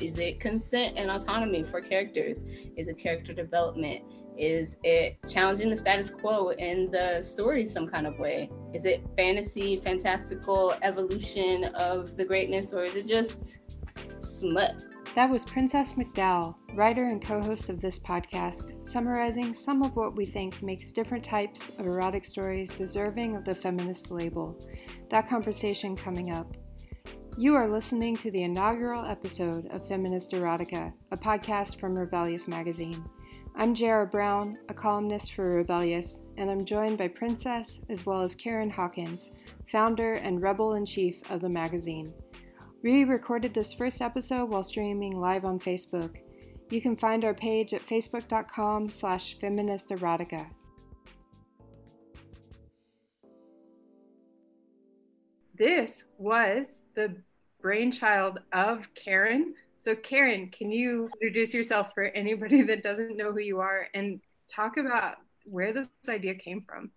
Is it consent and autonomy for characters? Is it character development? Is it challenging the status quo in the story some kind of way? Is it fantasy, fantastical evolution of the greatness, or is it just smut? That was Princess McDowell, writer and co host of this podcast, summarizing some of what we think makes different types of erotic stories deserving of the feminist label. That conversation coming up. You are listening to the inaugural episode of Feminist Erotica, a podcast from Rebellious Magazine. I'm Jera Brown, a columnist for Rebellious, and I'm joined by Princess as well as Karen Hawkins, founder and rebel in chief of the magazine. We recorded this first episode while streaming live on Facebook. You can find our page at facebook.com slash feministerotica. This was the brainchild of Karen. So, Karen, can you introduce yourself for anybody that doesn't know who you are and talk about where this idea came from?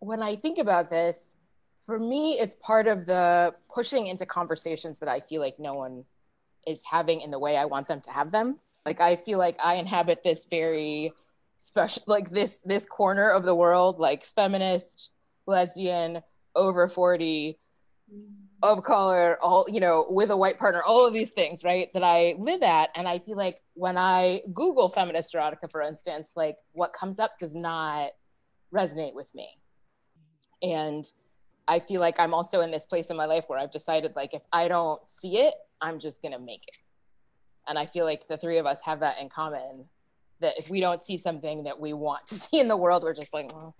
When I think about this, for me, it's part of the pushing into conversations that I feel like no one is having in the way I want them to have them. Like I feel like I inhabit this very special, like this this corner of the world, like feminist, lesbian, over forty, of color, all you know, with a white partner, all of these things, right? That I live at, and I feel like when I Google feminist erotica, for instance, like what comes up does not resonate with me, and I feel like I'm also in this place in my life where I've decided like if I don't see it, I'm just gonna make it. And I feel like the three of us have that in common. That if we don't see something that we want to see in the world, we're just like, well,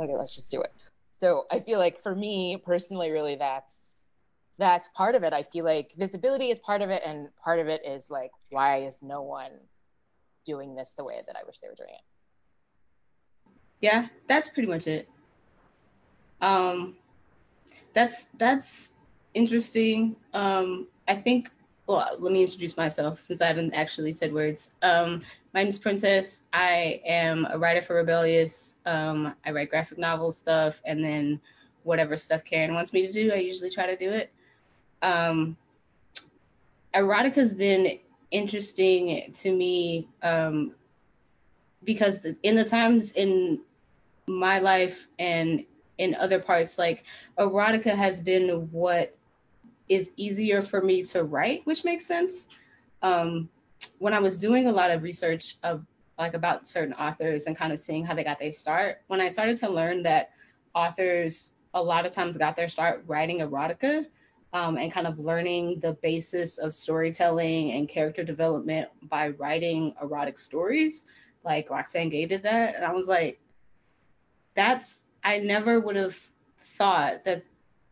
okay, let's just do it. So I feel like for me personally, really, that's that's part of it. I feel like visibility is part of it, and part of it is like, why is no one doing this the way that I wish they were doing it? Yeah, that's pretty much it. Um, that's that's interesting. Um, I think. Well, let me introduce myself since I haven't actually said words. Um, my name is Princess. I am a writer for Rebellious. Um, I write graphic novel stuff, and then whatever stuff Karen wants me to do, I usually try to do it. Um, erotica has been interesting to me um, because the, in the times in my life and in other parts like erotica has been what is easier for me to write which makes sense. Um, when i was doing a lot of research of like about certain authors and kind of seeing how they got their start when i started to learn that authors a lot of times got their start writing erotica um, and kind of learning the basis of storytelling and character development by writing erotic stories like roxane gay did that and i was like that's I never would have thought that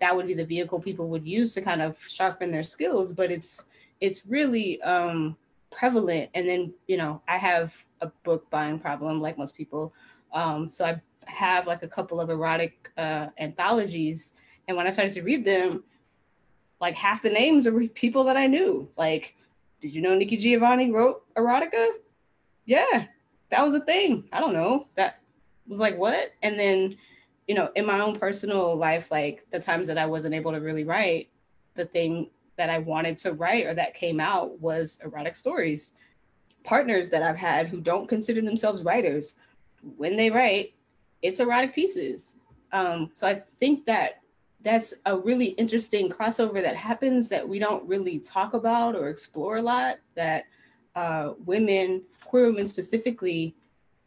that would be the vehicle people would use to kind of sharpen their skills, but it's it's really um, prevalent. And then you know, I have a book buying problem like most people, um, so I have like a couple of erotic uh, anthologies, and when I started to read them, like half the names are people that I knew. Like, did you know Nikki Giovanni wrote erotica? Yeah, that was a thing. I don't know. That was like what? And then you know, in my own personal life, like the times that I wasn't able to really write, the thing that I wanted to write or that came out was erotic stories. Partners that I've had who don't consider themselves writers, when they write, it's erotic pieces. Um, so I think that that's a really interesting crossover that happens that we don't really talk about or explore a lot. That uh, women, queer women specifically,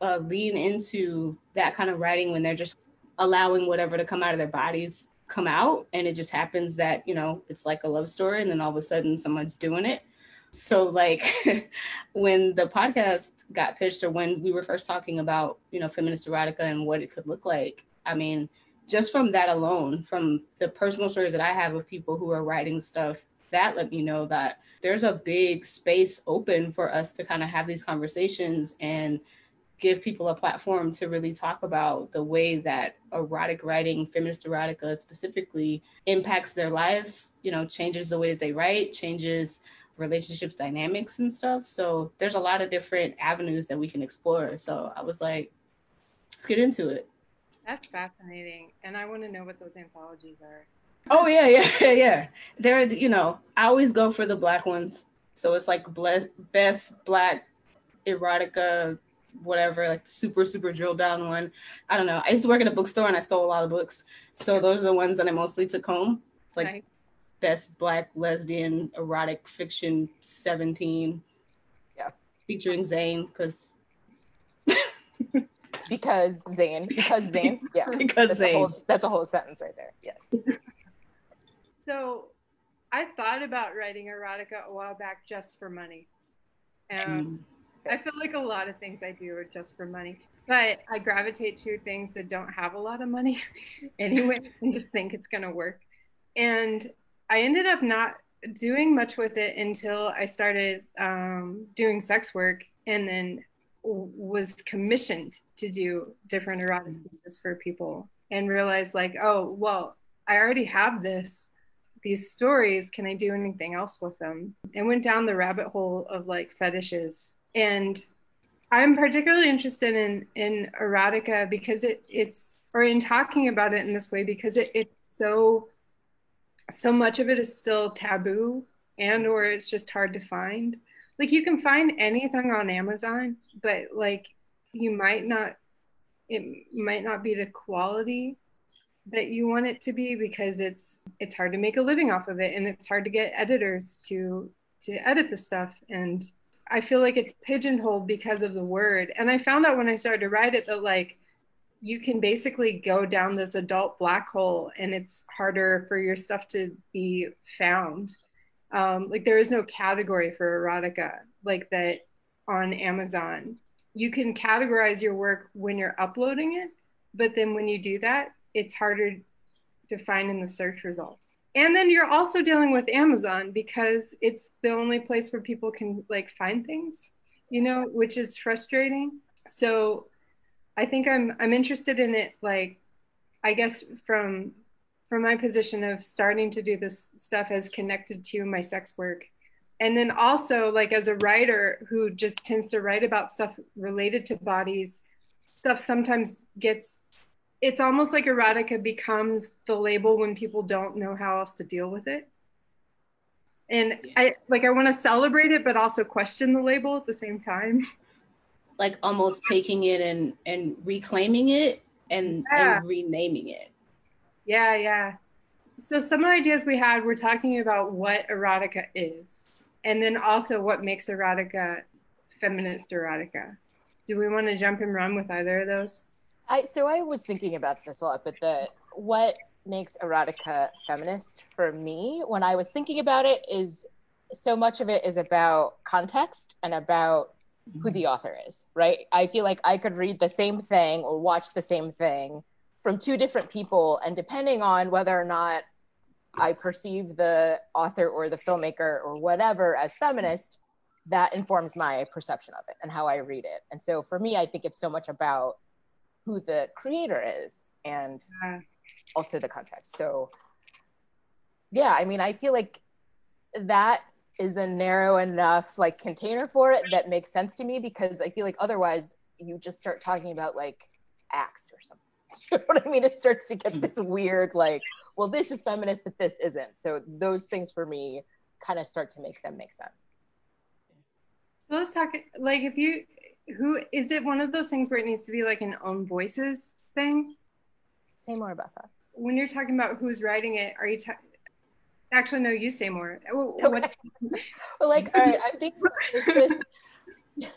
uh, lean into that kind of writing when they're just allowing whatever to come out of their bodies come out. And it just happens that you know it's like a love story and then all of a sudden someone's doing it. So like when the podcast got pitched or when we were first talking about you know feminist erotica and what it could look like i mean just from that alone from the personal stories that i have of people who are writing stuff that let me know that there's a big space open for us to kind of have these conversations and give people a platform to really talk about the way that erotic writing, feminist erotica specifically, impacts their lives, you know, changes the way that they write, changes relationships dynamics and stuff. So there's a lot of different avenues that we can explore. So I was like, let's get into it. That's fascinating. And I want to know what those anthologies are. Oh yeah, yeah, yeah. They're you know, I always go for the black ones So it's like ble- best black erotica, whatever, like super, super drilled down one. I don't know. I used to work at a bookstore and I stole a lot of books. So those are the ones that I mostly took home. It's like nice. best black lesbian erotic fiction 17. Yeah. Featuring Zane, because because Zane, because Zane, yeah, because that's Zane. A whole, that's a whole sentence right there. Yes. So, I thought about writing erotica a while back just for money. Um, mm. I feel like a lot of things I do are just for money, but I gravitate to things that don't have a lot of money anyway, and just think it's gonna work. And I ended up not doing much with it until I started um, doing sex work, and then was commissioned to do different erotic pieces for people and realized like oh well i already have this these stories can i do anything else with them and went down the rabbit hole of like fetishes and i'm particularly interested in in erotica because it it's or in talking about it in this way because it, it's so so much of it is still taboo and or it's just hard to find. Like you can find anything on Amazon, but like you might not it might not be the quality that you want it to be because it's it's hard to make a living off of it and it's hard to get editors to to edit the stuff. And I feel like it's pigeonholed because of the word. And I found out when I started to write it that like you can basically go down this adult black hole and it's harder for your stuff to be found um, like there is no category for erotica like that on Amazon. You can categorize your work when you're uploading it, but then when you do that, it's harder to find in the search results. And then you're also dealing with Amazon because it's the only place where people can like find things, you know, which is frustrating. So I think I'm I'm interested in it like I guess from from my position of starting to do this stuff as connected to my sex work and then also like as a writer who just tends to write about stuff related to bodies stuff sometimes gets it's almost like erotica becomes the label when people don't know how else to deal with it and yeah. i like i want to celebrate it but also question the label at the same time like almost taking it and and reclaiming it and, yeah. and renaming it yeah, yeah. So some of the ideas we had were talking about what erotica is, and then also what makes erotica feminist erotica. Do we want to jump and run with either of those? I so I was thinking about this a lot, but the what makes erotica feminist for me when I was thinking about it is so much of it is about context and about who the mm-hmm. author is, right? I feel like I could read the same thing or watch the same thing from two different people and depending on whether or not i perceive the author or the filmmaker or whatever as feminist that informs my perception of it and how i read it and so for me i think it's so much about who the creator is and also the context so yeah i mean i feel like that is a narrow enough like container for it that makes sense to me because i feel like otherwise you just start talking about like acts or something you know what I mean? It starts to get mm-hmm. this weird, like, well, this is feminist, but this isn't. So those things for me kind of start to make them make sense. So let's talk, like, if you, who is it one of those things where it needs to be like an own voices thing? Say more about that. When you're talking about who's writing it, are you ta- actually no? You say more. Okay. What- well, like, all right, I'm thinking this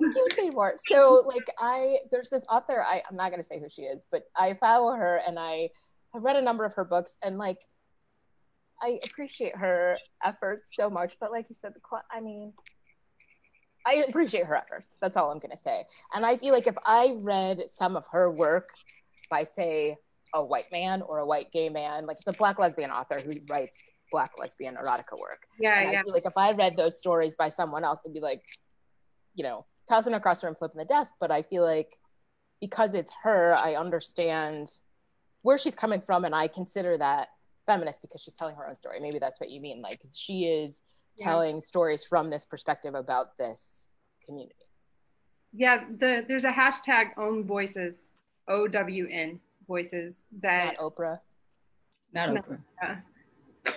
you say more. So like I there's this author, I, I'm not gonna say who she is, but I follow her and I have read a number of her books and like I appreciate her efforts so much, but like you said, the I mean, I appreciate her efforts. That's all I'm gonna say. And I feel like if I read some of her work by say a white man or a white gay man, like it's a black lesbian author who writes black lesbian erotica work. Yeah, and yeah. I feel like if I read those stories by someone else, it'd be like, you know, tossing across her and flipping the desk. But I feel like because it's her, I understand where she's coming from, and I consider that feminist because she's telling her own story. Maybe that's what you mean. Like she is yeah. telling stories from this perspective about this community. Yeah, the there's a hashtag own voices, O W N voices that Not Oprah. Not Oprah. Yeah.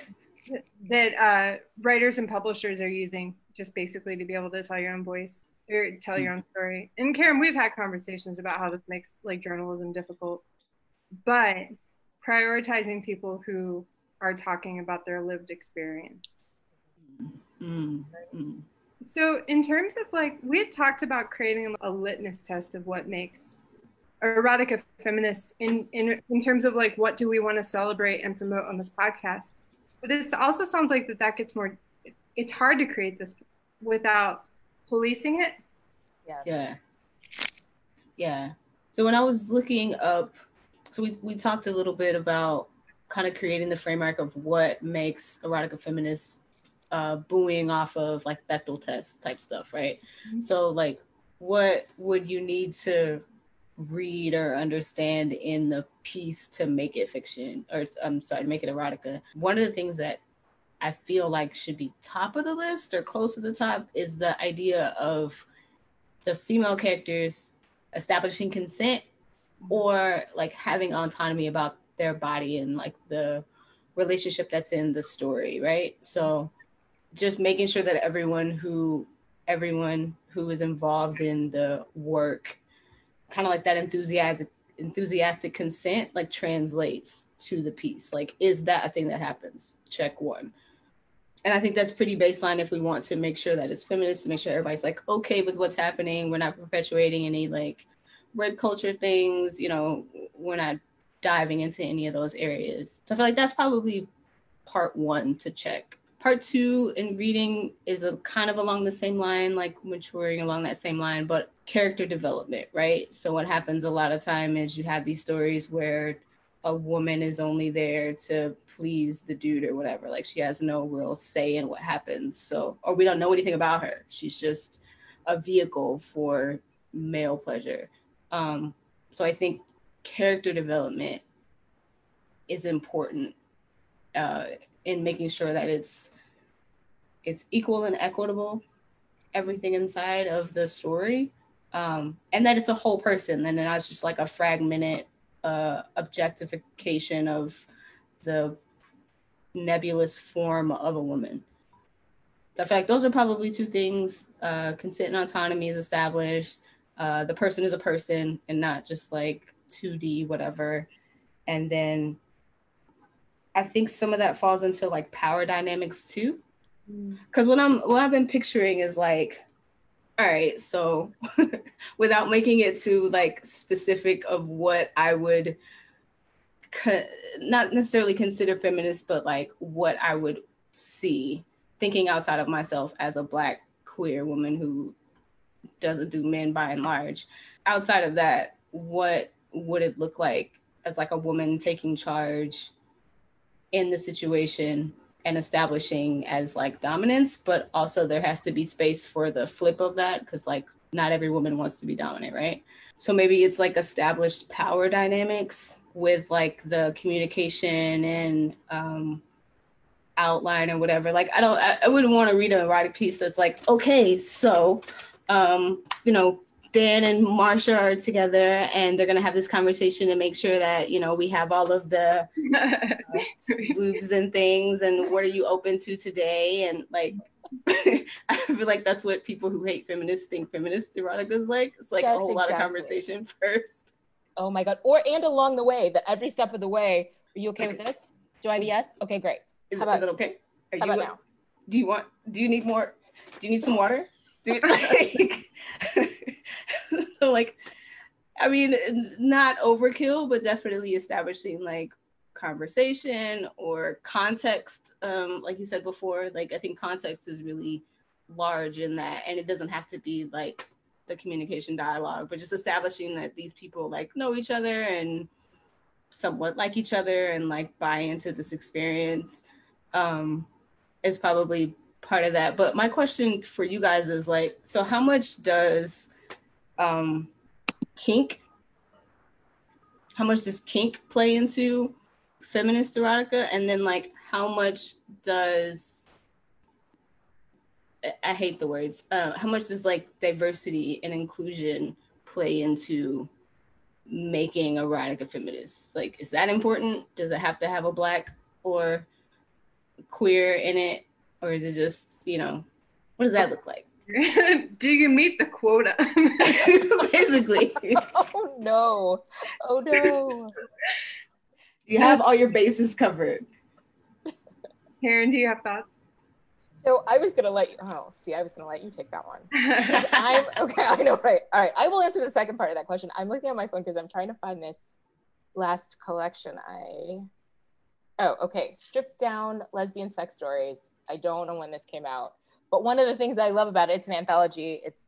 that uh, writers and publishers are using just basically to be able to tell your own voice or tell your own story. And Karen, we've had conversations about how this makes like journalism difficult, but prioritizing people who are talking about their lived experience. Mm-hmm. So, in terms of like, we had talked about creating a litmus test of what makes erotica feminist in, in in terms of like what do we want to celebrate and promote on this podcast. But it also sounds like that that gets more. It's hard to create this without policing it. Yeah. Yeah. Yeah. So when I was looking up, so we we talked a little bit about kind of creating the framework of what makes erotica feminist uh, buoying off of like Bechdel test type stuff, right? Mm-hmm. So like, what would you need to read or understand in the piece to make it fiction, or I'm sorry, to make it erotica? One of the things that I feel like should be top of the list or close to the top is the idea of the female characters establishing consent or like having autonomy about their body and like the relationship that's in the story, right? So just making sure that everyone who everyone who is involved in the work kind of like that enthusiastic enthusiastic consent like translates to the piece like is that a thing that happens? Check one. And i think that's pretty baseline if we want to make sure that it's feminist to make sure everybody's like okay with what's happening. We're not perpetuating any like rape culture things you know we're not diving into any of those areas. So i feel like that's probably part one to check part two in reading is a kind of along the same line like maturing along that same line but character development right? So what happens a lot of time is you have these stories where a woman is only there to please the dude or whatever. Like she has no real say in what happens. So or we don't know anything about her. She's just a vehicle for male pleasure. Um so i think character development is important uh in making sure that it's it's equal and equitable everything inside of the story um, and that it's a whole person and not just like a fragmented uh, objectification of the nebulous form of a woman. So i feel like those are probably two things uh, consent and autonomy is established uh, the person is a person and not just like 2d whatever and then I think some of that falls into like power dynamics too. Because mm. what I'm what I've been picturing is like, all right, so without making it too like specific of what I would co- not necessarily consider feminist, but like what I would see thinking outside of myself as a black queer woman who doesn't do men by and large. Outside of that, what would it look like as like a woman taking charge in the situation and establishing as like dominance, but also there has to be space for the flip of that because like not every woman wants to be dominant, right? So maybe it's like established power dynamics with like the communication and um, outline or whatever. Like I don't, I, I wouldn't want to read an erotic piece that's like, okay, so, um, you know, Dan and Marsha are together and they're gonna have this conversation to make sure that you know we have all of the uh, lubes and things and what are you open to today and like I feel like that's what people who hate feminists think feminist erotica is like. It's like a whole exactly. lot of conversation first. Oh my god! Or and along the way, that every step of the way. Are you okay with this? Do I have yes? Okay, great. Is, about, is it okay? Are how you, about now? Do you want? Do you need more? Do you need some water? Do you, like, so like I mean, not overkill, but definitely establishing like conversation or context. Um, like you said before, like I think context is really large in that, and it doesn't have to be like the communication dialogue, but just establishing that these people like know each other and somewhat like each other and like buy into this experience um, is probably part of that. But my question for you guys is like, so how much does um, kink? How much does kink play into feminist erotica? And then like how much does I hate the words. Uh, how much does like diversity and inclusion play into making erotica feminist? Like, is that important? Does it have to have a black or queer in it, or is it just you know, what does that look like? Do you meet the quota? Basically. Oh no! Oh no! You have all your bases covered. Karen, do you have thoughts? So I was gonna let you. Oh, see, I was gonna let you take that one. I'm okay. I know, right? All right. I will answer the second part of that question. I'm looking at my phone because I'm trying to find this last collection. I. Oh, okay. Stripped down lesbian sex stories. I don't know when this came out, but one of the things I love about it, it's an anthology. It's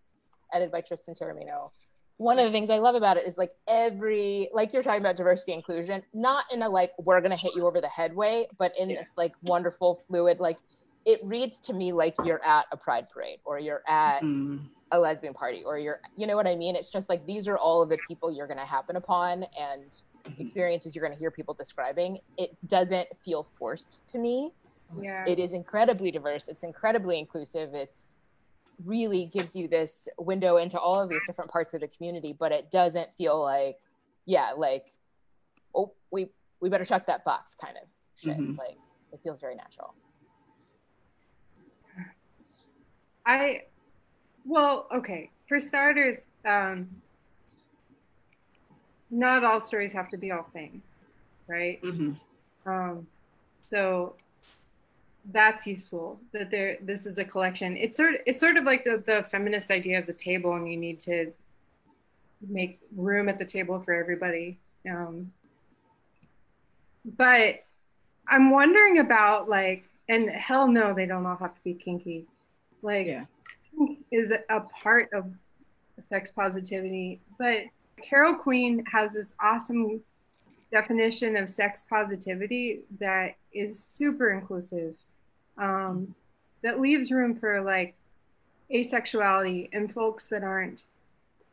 edited by Tristan Taormino. One of the things I love about it is like every, like you're talking about diversity inclusion, not in a like we're gonna hit you over the head way, but in yeah. this like wonderful, fluid, like it reads to me like you're at a pride parade or you're at mm. a lesbian party or you're you know what i mean it's just like these are all of the people you're going to happen upon and mm-hmm. experiences you're going to hear people describing it doesn't feel forced to me yeah it is incredibly diverse it's incredibly inclusive it's really gives you this window into all of these different parts of the community but it doesn't feel like yeah like oh we we better check that box kind of shit mm-hmm. like it feels very natural I, well, okay. For starters, um, not all stories have to be all things, right? Mm-hmm. Um, so that's useful that there this is a collection. It's sort of, it's sort of like the, the feminist idea of the table and you need to make room at the table for everybody um, but i'm wondering about like and hell no they don't all have to be kinky. Like yeah. is a part of sex positivity but carol queen has this awesome definition of sex positivity that is super inclusive um, that leaves room for like asexuality and folks that aren't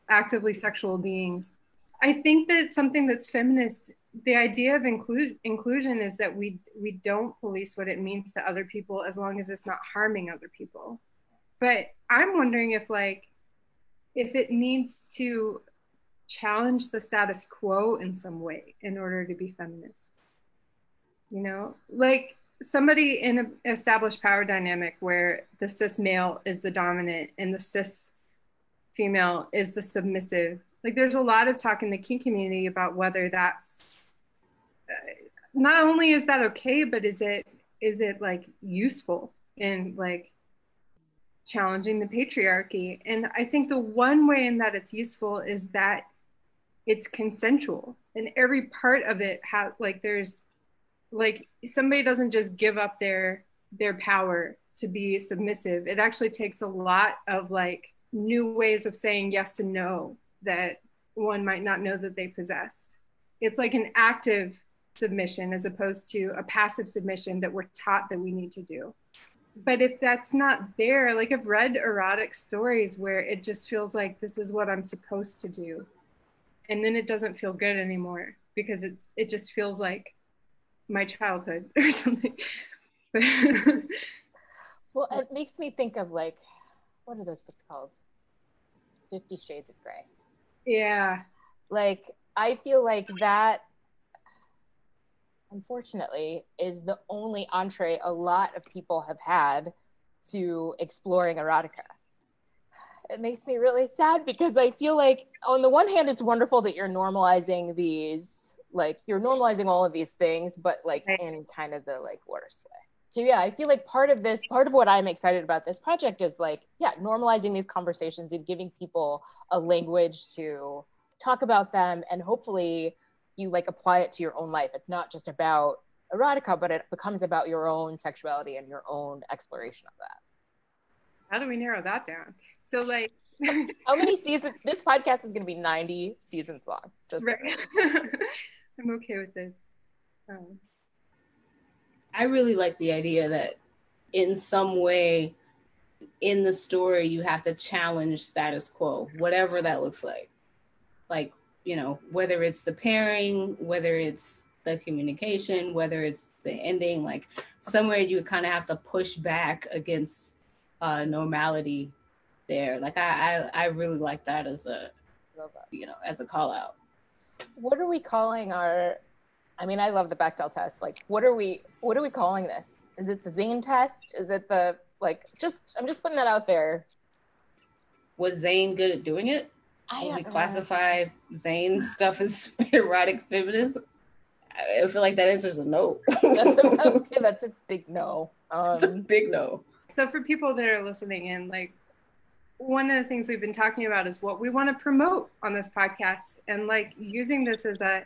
actively sexual beings. I think that something that's feminist. The idea of include, inclusion is that we we don't police what it means to other people as long as it's not harming other people. But i'm wondering if like if it needs to challenge the status quo in some way in order to be feminist. You know like somebody in an established power dynamic where the cis male is the dominant and the cis female is the submissive like there's a lot of talk in the kink community about whether that's uh, not only is that okay but is it is it like useful in like challenging the patriarchy. And I think the one way in that it's useful is that it's consensual and every part of it has like there's like somebody doesn't just give up their their power to be submissive. It actually takes a lot of like new ways of saying yes and no that one might not know that they possessed. It's like an active submission as opposed to a passive submission that we're taught that we need to do but if that's not there like i've read erotic stories where it just feels like this is what i'm supposed to do and then it doesn't feel good anymore because it it just feels like my childhood or something. Well it makes me think of like what are those books called? 50 shades of gray yeah. Like i feel like that unfortunately, is the only entree a lot of people have had to exploring erotica. It makes me really sad because I feel like, on the one hand, it's wonderful that you're normalizing these, like, you're normalizing all of these things, but like in kind of the like worst way. So, yeah, I feel like part of this, part of what I'm excited about this project is like, yeah, normalizing these conversations and giving people a language to talk about them and hopefully you like apply it to your own life. It's not just about erotica, but it becomes about your own sexuality and your own exploration of that. How do we narrow that down? So like how many seasons this podcast is going to be 90 seasons long just right. i'm okay with this um, i really like the idea that in some way in the story you have to challenge status quo whatever that looks like like you know, whether it's the pairing, whether it's the communication, whether it's the ending, like somewhere you kind of have to push back against uh, normality there. Like I, I, I really like that as a, you know, as a call out. What are we calling our? I mean, I love the Bechdel test. Like, what are we? What are we calling this? Is it the Zane test? Is it the like? Just I'm just putting that out there. Was Zane good at doing it? I we don't know. classify Zane's stuff as erotic feminist? I feel like that answer's a no. That's a, okay, that's a big no. It's a Um, big no. So for people that are listening in, like one of the things we've been talking about is what we want to promote on this podcast and like using this as a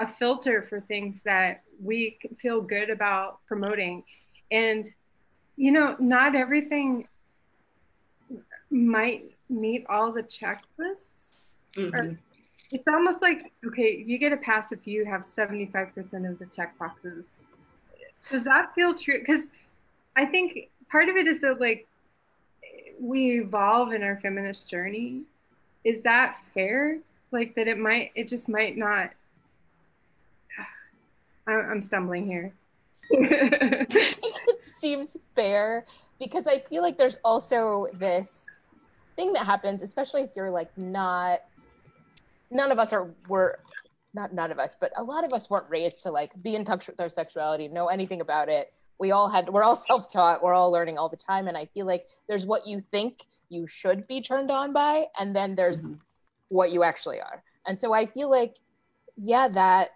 a filter for things that we feel good about promoting. And you know, not everything might meet all the checklists. Mhm. It's almost like okay, you get a pass if you have 75% of the check boxes. Does that feel true? Because I think part of it is that like we evolve in our feminist journey. Is that fair? Like that it might it just might not I'm stumbling here. it seems fair because I feel like there's also this thing that happens, especially if you're like not. None of us are were not none of us, but a lot of us weren't raised to like be in touch with our sexuality, know anything about it. We all had we're all self-taught, we're all learning all the time, and I feel like there's what you think you should be turned on by, and then there's Mhm. what you actually are. And so I feel like, yeah, that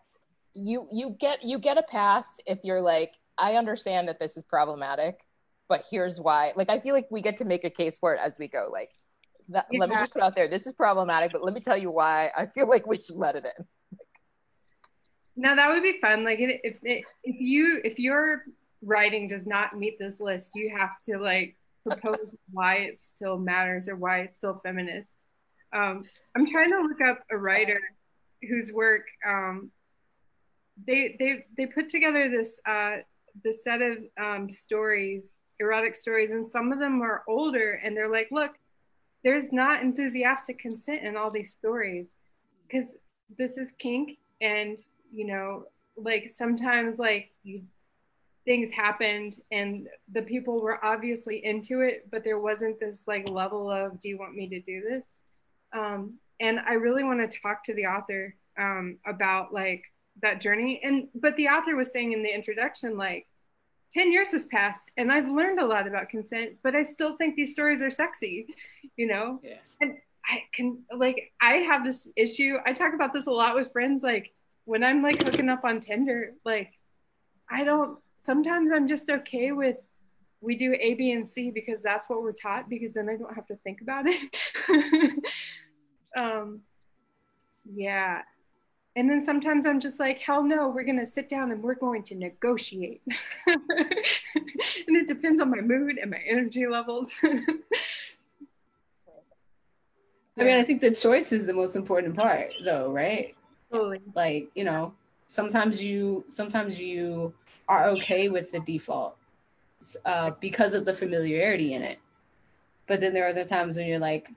you you get you get a pass if you're like i understand that this is problematic but here's why like i feel like we get to make a case for it as we go like that, let me just put out there this is problematic but let me tell you why i feel like we should let it in Now that would be fun. Like if if it, if you if your writing does not meet this list, you have to like propose why it still matters or why it's still feminist. Um, I'm trying to look up a writer whose work um, they they they put together this uh, this set of um, stories, erotic stories, and some of them are older, and they're like, look, there's not enthusiastic consent in all these stories because this is kink and you know like sometimes like you, things happened and the people were obviously into it but there wasn't this like level of do you want me to do this um, and i really want to talk to the author um, about like that journey and but the author was saying in the introduction like 10 years has passed and i've learned a lot about consent but i still think these stories are sexy you know Yeah. and I can like I have this issue. I talk about this a lot with friends. Like when I'm like hooking up on Tinder, like I don't. Sometimes I'm just okay with we do A, B, and C because that's what we're taught. Because then I don't have to think about it. um, yeah. And then sometimes I'm just like, hell no, we're gonna sit down and we're going to negotiate. and it depends on my mood and my energy levels. I mean, I think the choice is the most important part, though, right? totally. Like, you know, sometimes you sometimes you are okay with the default uh, because of the familiarity in it. But then there are the times when you're like,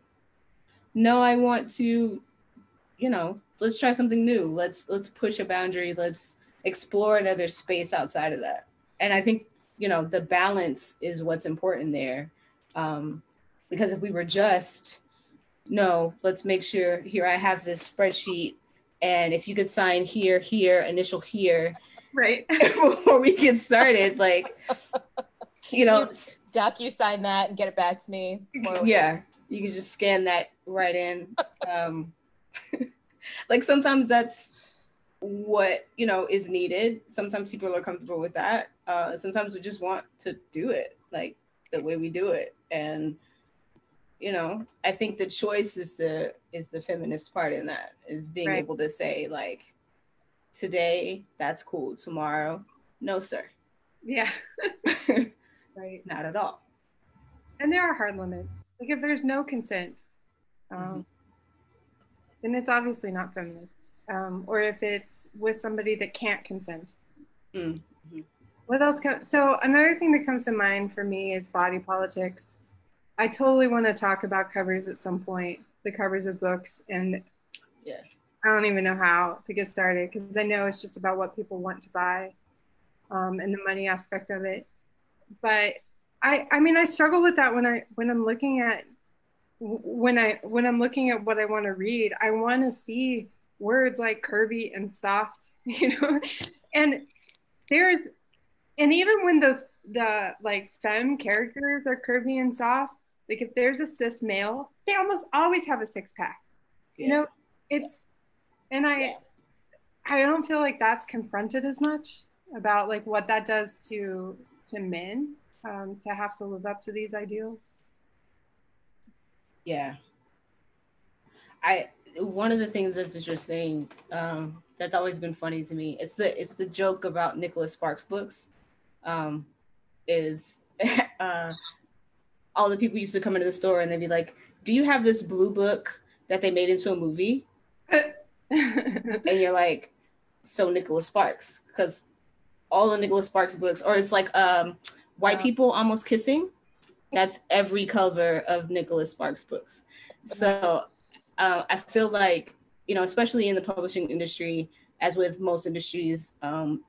no, I want to, you know, let's try something new. Let's let's push a boundary. Let's explore another space outside of that. And I think, you know, the balance is what's important there. Um, because if we were just, no, let's make sure here I have this spreadsheet. And if you could sign here, here, initial here, Right. before we get started, like, you know, s- docu sign that and get it back to me yeah, you can just scan that right in. Um, like sometimes that's what you know is needed. Sometimes people are comfortable with that. Uh, sometimes we just want to do it like the way we do it, and you know, I think the choice is the is the feminist part in that is being Right. able to say like, today that's cool, tomorrow no sir, Yeah. right. not at all. And there are hard limits. Like if there's no consent, um, Mhm. then it's obviously not feminist. Um, or if it's with somebody that can't consent. Mm. What else? Com- so another thing that comes to mind for me is body politics. I totally want to talk about covers at some point, the covers of books, and Yeah. I don't even know how to get started because I know it's just about what people want to buy, um, and the money aspect of it. But I, I mean, I struggle with that when I when I'm looking at when I when I'm looking at what I want to read. I want to see words like curvy and soft, you know, and there's and even when the the like femme characters are curvy and soft. Like if there's a cis male, they almost always have a six pack. Yeah. You know, it's and I yeah. I don't feel like that's confronted as much about like what that does to to men um, to have to live up to these ideals. Yeah. I one of the things that's interesting um, that's always been funny to me it's the it's the joke about Nicholas Sparks books um, is uh, all the people used to come into the store and they'd be like, "Do you have this blue book that they made into a movie?" and you're like, "So Nicholas Sparks," because all the Nicholas Sparks books, or it's like um, white people almost kissing. That's every cover of Nicholas Sparks books. So uh, I feel like you know, especially in the publishing industry, as with most industries, um,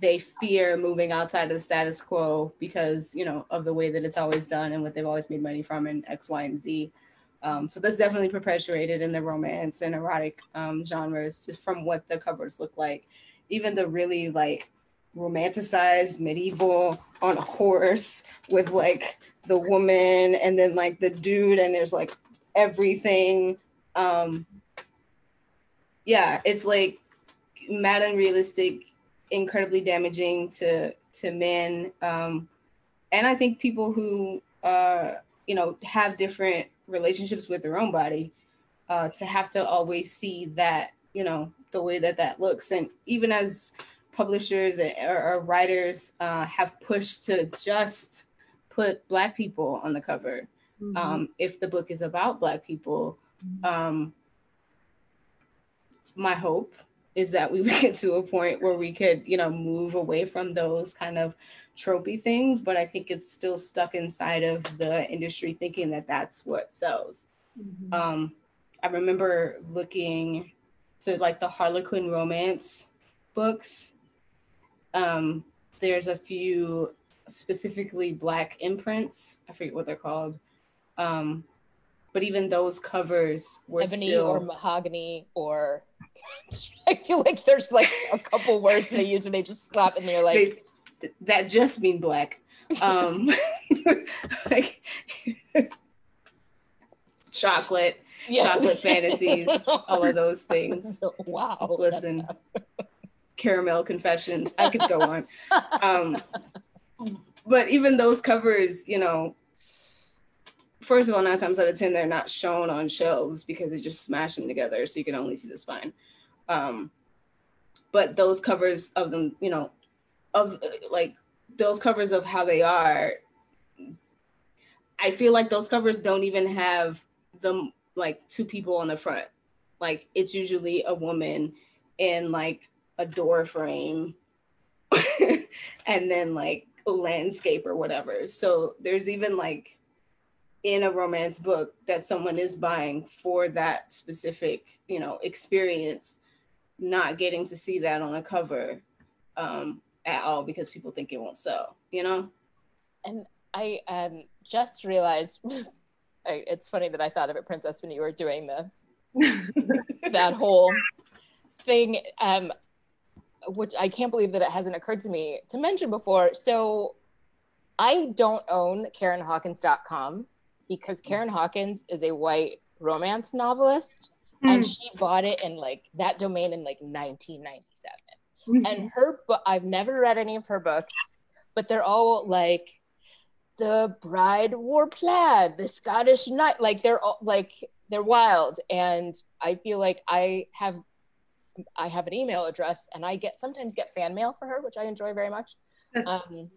they fear moving outside of the status quo because you know of the way that it's always done and what they've always made money from in X, Y, and Z. Um, so that's definitely perpetuated in the romance and erotic um, genres, just from what the covers look like. Even the really like romanticized medieval on a horse with like the woman and then like the dude, and there's like everything. Um, yeah, it's like mad unrealistic incredibly damaging to to men um, and i think people who uh, you know have different relationships with their own body uh, to have to always see that you know the way that that looks and even as publishers or, or writers uh, have pushed to just put black people on the cover mm-hmm. um, if the book is about black people mm-hmm. um, my hope is that we would get to a point where we could, you know, move away from those kind of tropey things. But I think it's still stuck inside of the industry thinking that that's what sells. Mm-hmm. Um, I remember looking to like the Harlequin romance books. Um, there's a few specifically black imprints. I forget what they're called. Um, but even those covers were ebony still... or mahogany or I feel like there's like a couple words they use and they just slap and they're like they, that just mean black. Um like chocolate, yeah. chocolate fantasies, all of those things. Wow. Listen. Caramel confessions. I could go on. Um but even those covers, you know, first of all, nine times out of ten, they're not shown on shelves because they just smash them together, so you can only see the spine. Um, but those covers of them, you know, of like those covers of how they are, I feel like those covers don't even have them like two people on the front. Like it's usually a woman in like a door frame and then like landscape or whatever. So there's even like in a romance book that someone is buying for that specific, you know, experience, not getting to see that on a cover um, at all because people think it won't sell, you know? And I um, just realized I, it's funny that I thought of it, Princess, when you were doing the that whole thing. Um, which I can't believe that it hasn't occurred to me to mention before. So I don't own KarenHawkins.com because Karen Hawkins is a white romance novelist mm. and she bought it in like that domain in like 1997. Mm-hmm. And her book, I've never read any of her books, but they're all like the bride wore plaid, the Scottish knight, like they're all like they're wild. And I feel like I have I have an email address and I get sometimes get fan mail for her, which I enjoy very much. Um,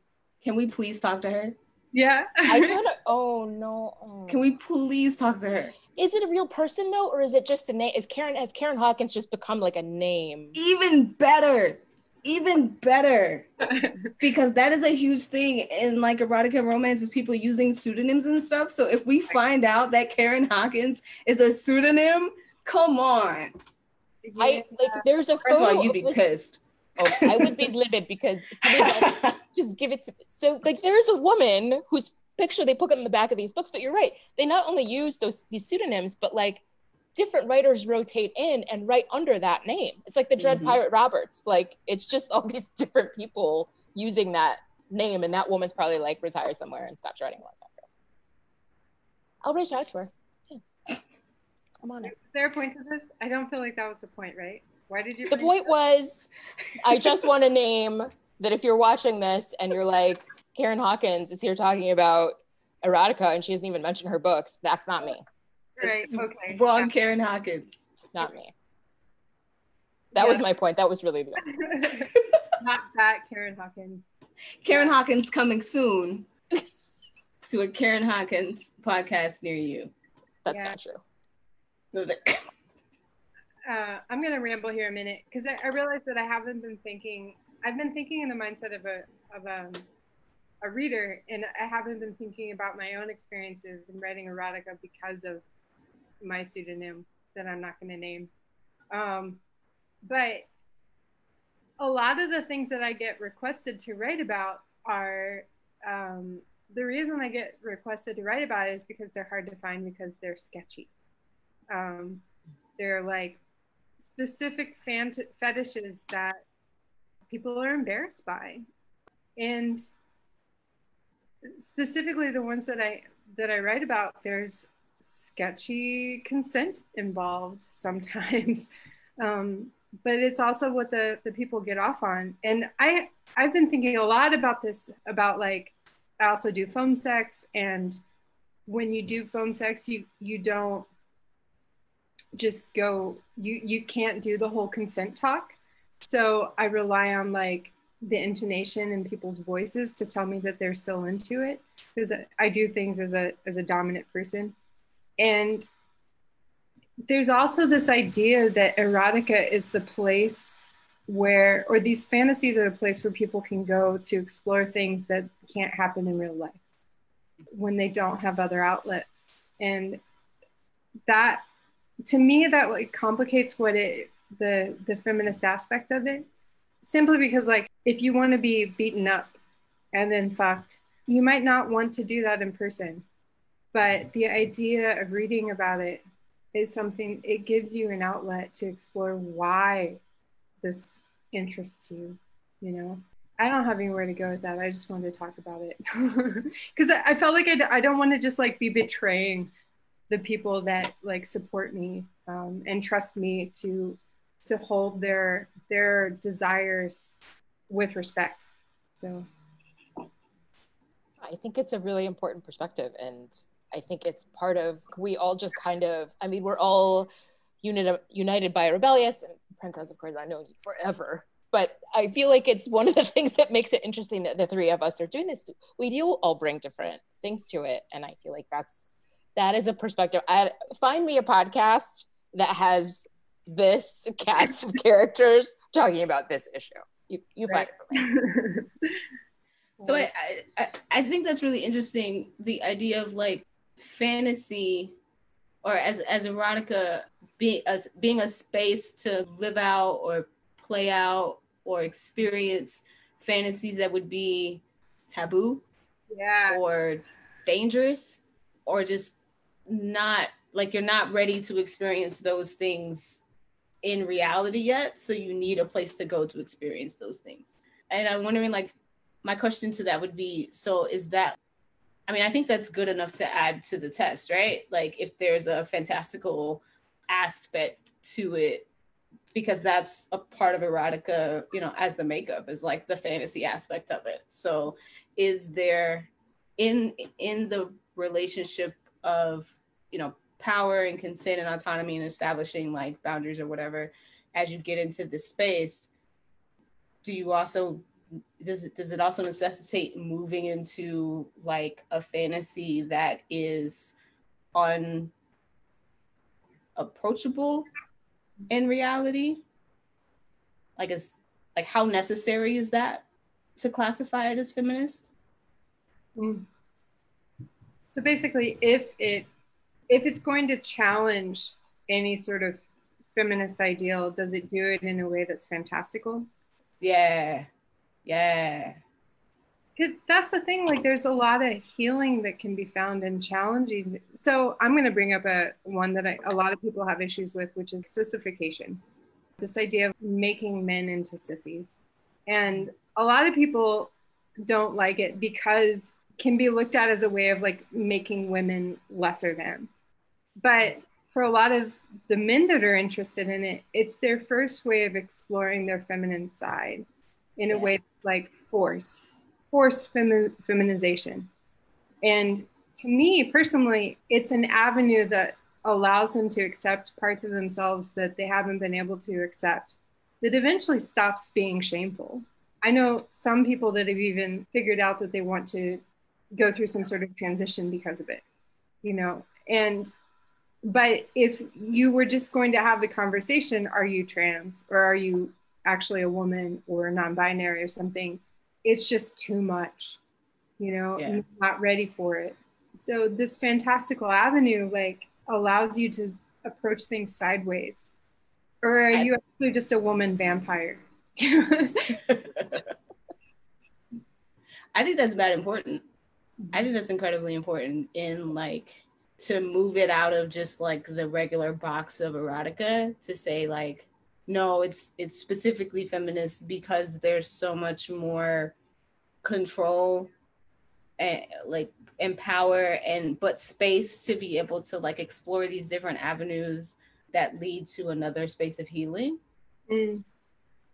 can we please talk to her? Yeah. I. Oh no. Oh. Can we please talk to her? Is it a real person though, or is it just a name? Is Karen has Karen Hawkins just become like a name? Even better. Even better. because that is a huge thing in like erotica romance is people using pseudonyms and stuff. So if we find out that Karen Hawkins is a pseudonym, come on. I like there's a First of all, you'd be pissed. Oh, I would be livid because just give it to me. so like there's a woman whose picture they put in the back of these books, but you're right. They not only use those these pseudonyms, but like different writers rotate in and write under that name. It's like the Dread mm-hmm. Pirate Roberts. Like it's just all these different people using that name, and that woman's probably like retired somewhere and stopped writing a long time ago. I'll reach out to her. Yeah. I'm on it. Is there a point to this? I don't feel like that was the point, right? Why did you? The point was, I just want to name that if you're watching this and you're like, Karen Hawkins is here talking about erotica and she hasn't even mentioned her books, that's not me. Right. Okay. Wrong, yeah. Karen Hawkins. Not me. That yeah. was my point. That was really the not that Karen Hawkins. Karen yeah. Hawkins coming soon to a Karen Hawkins podcast near you. That's not true. uh, I'm gonna ramble here a minute because I, I realize that I haven't been thinking. I've been thinking in the mindset of a of a, a reader, and I haven't been thinking about my own experiences in writing erotica because of my pseudonym that I'm not going to name. Um, but a lot of the things that I get requested to write about are um, the reason I get requested to write about is because they're hard to find because they're sketchy. Um, they're like specific fant- fetishes that people are embarrassed by, and specifically the ones that I that I write about, there's sketchy consent involved sometimes. Um, but it's also what the, the people get off on. And I I've been thinking a lot about this about like I also do phone sex and when you do phone sex you you don't just go you you can't do the whole consent talk. So i rely on like the intonation in people's voices to tell me that they're still into it. Because i do things as a as a dominant person. And there's also this idea that erotica is the place where or these fantasies are a place where people can go to explore things that can't happen in real life when they don't have other outlets. And that to me that like complicates what it the the feminist aspect of it. Simply because like if you want to be beaten up and then fucked you might not want to do that in person. But the idea of reading about it is something it gives you an outlet to explore why this interests you you know? I don't have anywhere to go with that. I just wanted to talk about it. Because I, I, felt like I, I don't want to just like be betraying the people that like support me um, and trust me to to hold their their desires with respect. So. I think it's a really important perspective and i think it's part of we all just kind of i mean we're all united united by rebellious and princess of course i know you forever but i feel like it's one of the things that makes it interesting that the three of us are doing this. We do all bring different things to it and i feel like that's that is a perspective. I, find me a podcast that has this cast of characters talking about this issue. You, you right. find it for me. so I, I, I think that's really interesting. The idea of like fantasy, or as as erotica being as being a space to live out or play out or experience fantasies that would be taboo, yeah, or dangerous, or just not like you're not ready to experience those things in reality yet so you need a place to go to experience those things. And i'm wondering like my question to that would be so is that i mean i think that's good enough to add to the test right? Like if there's a fantastical aspect to it because that's a part of erotica you know as the makeup is like the fantasy aspect of it. So is there in in the relationship of you know power and consent and autonomy and establishing like boundaries or whatever as you get into this space do you also does it does it also necessitate moving into like a fantasy that is unapproachable in reality like is like how necessary is that to classify it as feminist mm. So basically, if it if it's going to challenge any sort of feminist ideal, does it do it in a way that's fantastical? Yeah, yeah. That's the thing. Like, there's a lot of healing that can be found in challenging. So I'm going to bring up a one that I, a lot of people have issues with, which is sissification. This idea of making men into sissies, and a lot of people don't like it because can be looked at as a way of like making women lesser than. But for a lot of the men that are interested in it, it's their first way of exploring their feminine side in a way like forced, forced femi- feminization. And to me personally, it's an avenue that allows them to accept parts of themselves that they haven't been able to accept that eventually stops being shameful. I know some people that have even figured out that they want to go through some sort of transition because of it, you know. And but if you were just going to have the conversation, are you trans or are you actually a woman or non-binary or something? It's just too much, you know. Yeah. You're not ready for it. So this fantastical avenue like allows you to approach things sideways. Or are you actually just a woman vampire? I think that's bad important. I think that's incredibly important in like to move it out of just like the regular box of erotica to say like no it's it's specifically feminist because there's so much more control and like empower and but space to be able to like explore these different avenues that lead to another space of healing mm.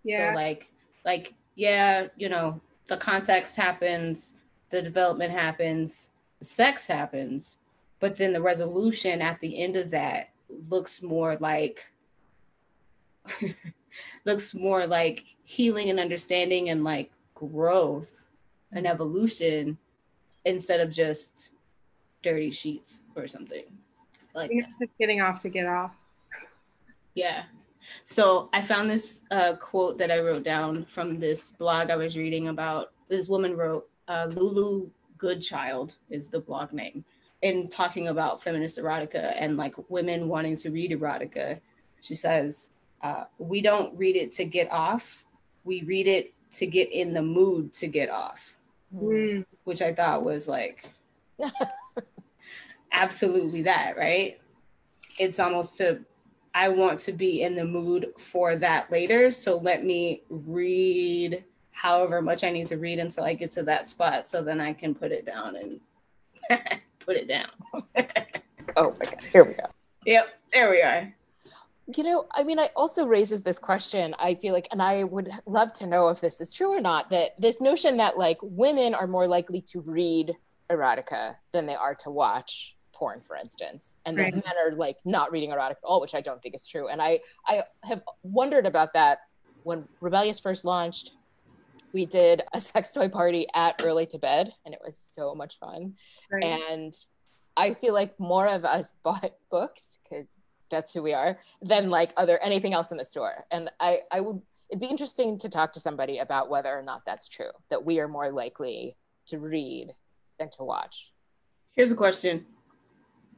yeah so like like yeah you know the context happens, the development happens, sex happens, but then the resolution at the end of that looks more like looks more like healing and understanding and like growth and evolution instead of just dirty sheets or something like just getting off to get off. Yeah. So I found this uh, quote that I wrote down from this blog I was reading about. This woman wrote, uh, Lulu Goodchild is the blog name, in talking about feminist erotica and like women wanting to read erotica. She says, uh, We don't read it to get off, we read it to get in the mood to get off, mm. which I thought was like absolutely that, right? It's almost to I want to be in the mood for that later. So let me read however much I need to read until I get to that spot so then I can put it down and put it down. oh my God. Here we go. Yep. There we are. You know, I mean, it also raises this question, I feel like, and I would love to know if this is true or not, that this notion that like women are more likely to read erotica than they are to watch porn, for instance, and right. men are like not reading erotica at all, which I don't think is true. And I I have wondered about that when Rebellious first launched. We did a sex toy party at Early to Bed, and it was so much fun. Right. And I feel like more of us bought books because that's who we are than like other anything else in the store. And I I would it'd be interesting to talk to somebody about whether or not that's true that we are more likely to read than to watch. Here's a question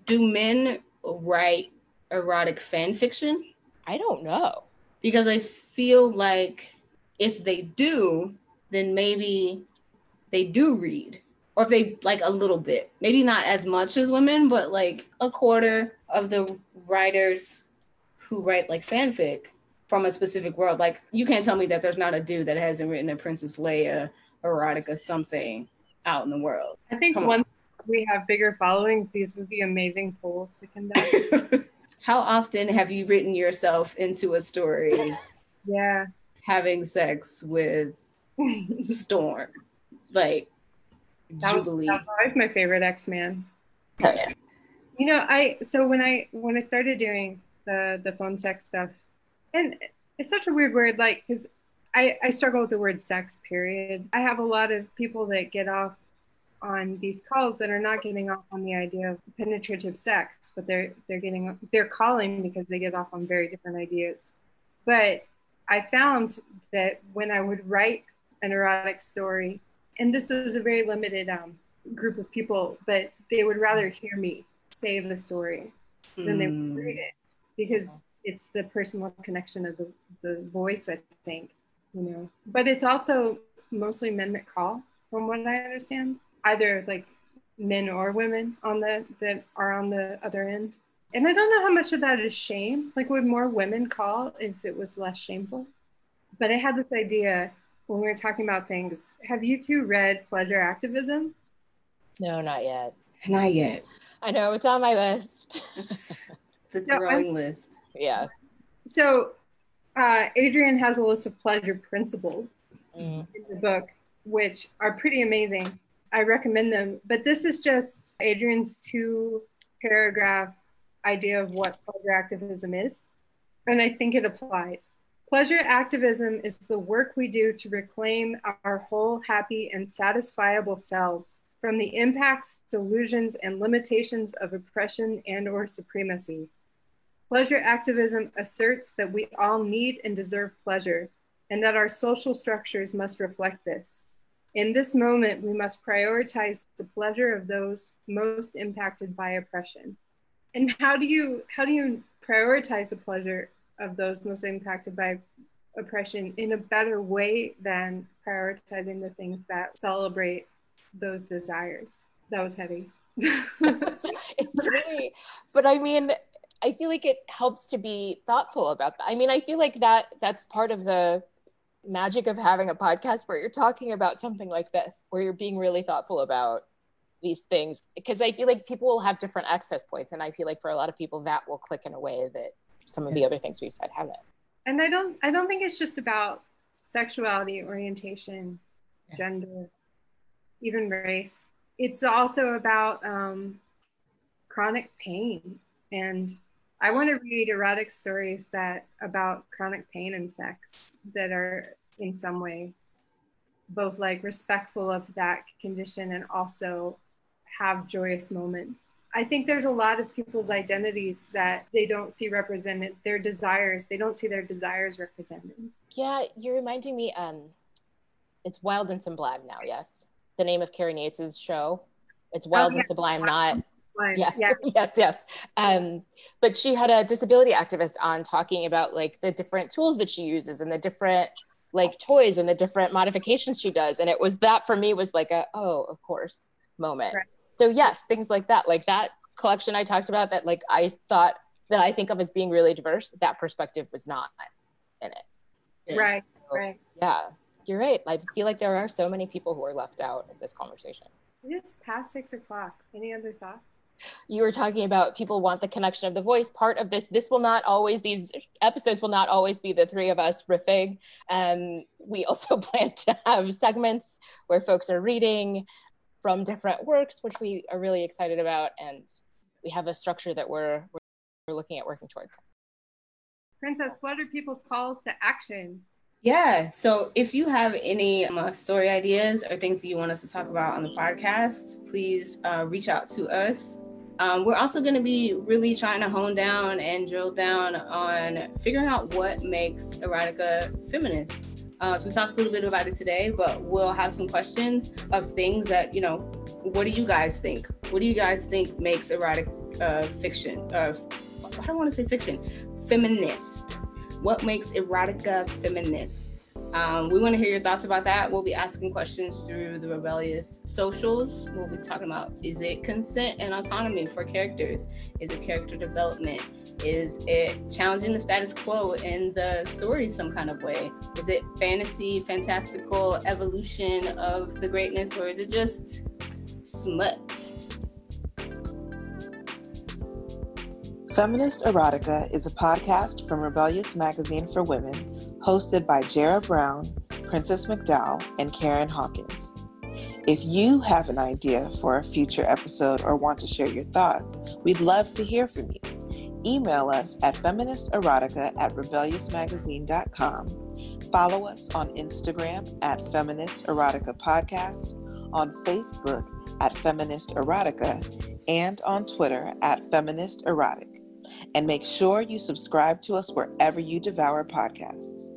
do men write erotic fan fiction? I don't know. Because I feel like if they do, then maybe they do read. Or if they like a little bit, maybe not as much as women, but like a quarter of the writers who write like fanfic from a specific world. Like you can't tell me that there's not a dude that hasn't written a Princess Leia erotica something out in the world. I think Come one on we have bigger followings, these would be amazing polls to conduct. How often have you written yourself into a story? yeah. Having sex with Storm. Like that Jubilee. Was, my favorite X-Man. You know, I so when I when I started doing the the phone sex stuff, and it's such a weird word, like because I I struggle with the word sex. Period. I have a lot of people that get off on these calls that are not getting off on the idea of penetrative sex, but they're they're getting they're calling because they get off on very different ideas. But I found that when I would write an erotic story, and this is a very limited um, group of people, but they would rather hear me say the story than they would read it because it's the personal connection of the, the voice, I think, you know. But it's also mostly men that call, from what I understand either like men or women on the that are on the other end. And I don't know how much of that is shame. Like would more women call if it was less shameful? But I had this idea when we were talking about things. Have you two read Pleasure Activism? No, not yet. Not yet. I know it's on my list. the growing list. Yeah. So, uh, Adrienne has a list of pleasure principles Mm. in the book, which are pretty amazing. I recommend them. But this is just Adrienne's two paragraph idea of what pleasure activism is. And I think it applies. Pleasure activism is the work we do to reclaim our whole, happy, and satisfiable selves from the impacts, delusions, and limitations of oppression and or supremacy. Pleasure activism asserts that we all need and deserve pleasure, and that our social structures must reflect this. In this moment, we must prioritize the pleasure of those most impacted by oppression. And how do you how do you prioritize the pleasure of those most impacted by oppression in a better way than prioritizing the things that celebrate those desires? That was heavy. it's really, but I mean, I feel like it helps to be thoughtful about that. I mean, I feel like that that's part of the magic of having a podcast where you're talking about something like this, where you're being really thoughtful about these things. Because I feel like people will have different access points. And I feel like for a lot of people, that will click in a way that some of the other things we've said haven't. And I don't I don't think it's just about sexuality, orientation, gender, even race. It's also about um, chronic pain. And I want to read erotic stories that about chronic pain and sex that are in some way both like respectful of that condition and also have joyous moments. I think there's a lot of people's identities that they don't see represented, their desires, they don't see their desires represented. Yeah, you're reminding me, um, it's Wild and Sublime now, yes. The name of Karen Nates' show. It's Wild Oh, yeah. and Sublime, not yeah, yeah. yes yes um but she had a disability activist on talking about like the different tools that she uses and the different like toys and the different modifications she does and it was that for me was like a oh of course moment Right. So yes things like that like that collection i talked about that like i thought that i think of as being really diverse that perspective was not in it Right, So, right. yeah you're right i feel like there are so many people who are left out of this conversation It's past six o'clock. Any other thoughts? you were talking about people want the connection of the voice part of this this will not always these episodes will not always be the three of us riffing um, we also plan to have segments where folks are reading from different works which we are really excited about and we have a structure that we're we're looking at working towards Princess, what are people's calls to action? Yeah. So if you have any um, uh, story ideas or things that you want us to talk about on the podcast, please uh, reach out to us. Um, we're also going to be really trying to hone down and drill down on figuring out what makes erotica feminist. Uh, so we talked a little bit about it today, but we'll have some questions of things that you know. What do you guys think? What do you guys think makes erotic uh, fiction? Uh, I don't want to say fiction. Feminist what makes erotica feminist um, we want to hear your thoughts about that. We'll be asking questions through the rebellious socials. We'll be talking about is it consent and autonomy for characters? Is it character development? Is it challenging the status quo in the story some kind of way? Is it fantasy fantastical evolution of the greatness or is it just smut? Feminist Erotica is a podcast from Rebellious Magazine for Women, hosted by Jera Brown, Princess McDowell, and Karen Hawkins. If you have an idea for a future episode or want to share your thoughts, we'd love to hear from you. Email us at feministerotica at rebelliousmagazine.com. Follow us on Instagram at Feminist Erotica Podcast, on Facebook at Feminist Erotica, and on Twitter at Feminist Erotic and make sure you subscribe to us wherever you devour podcasts.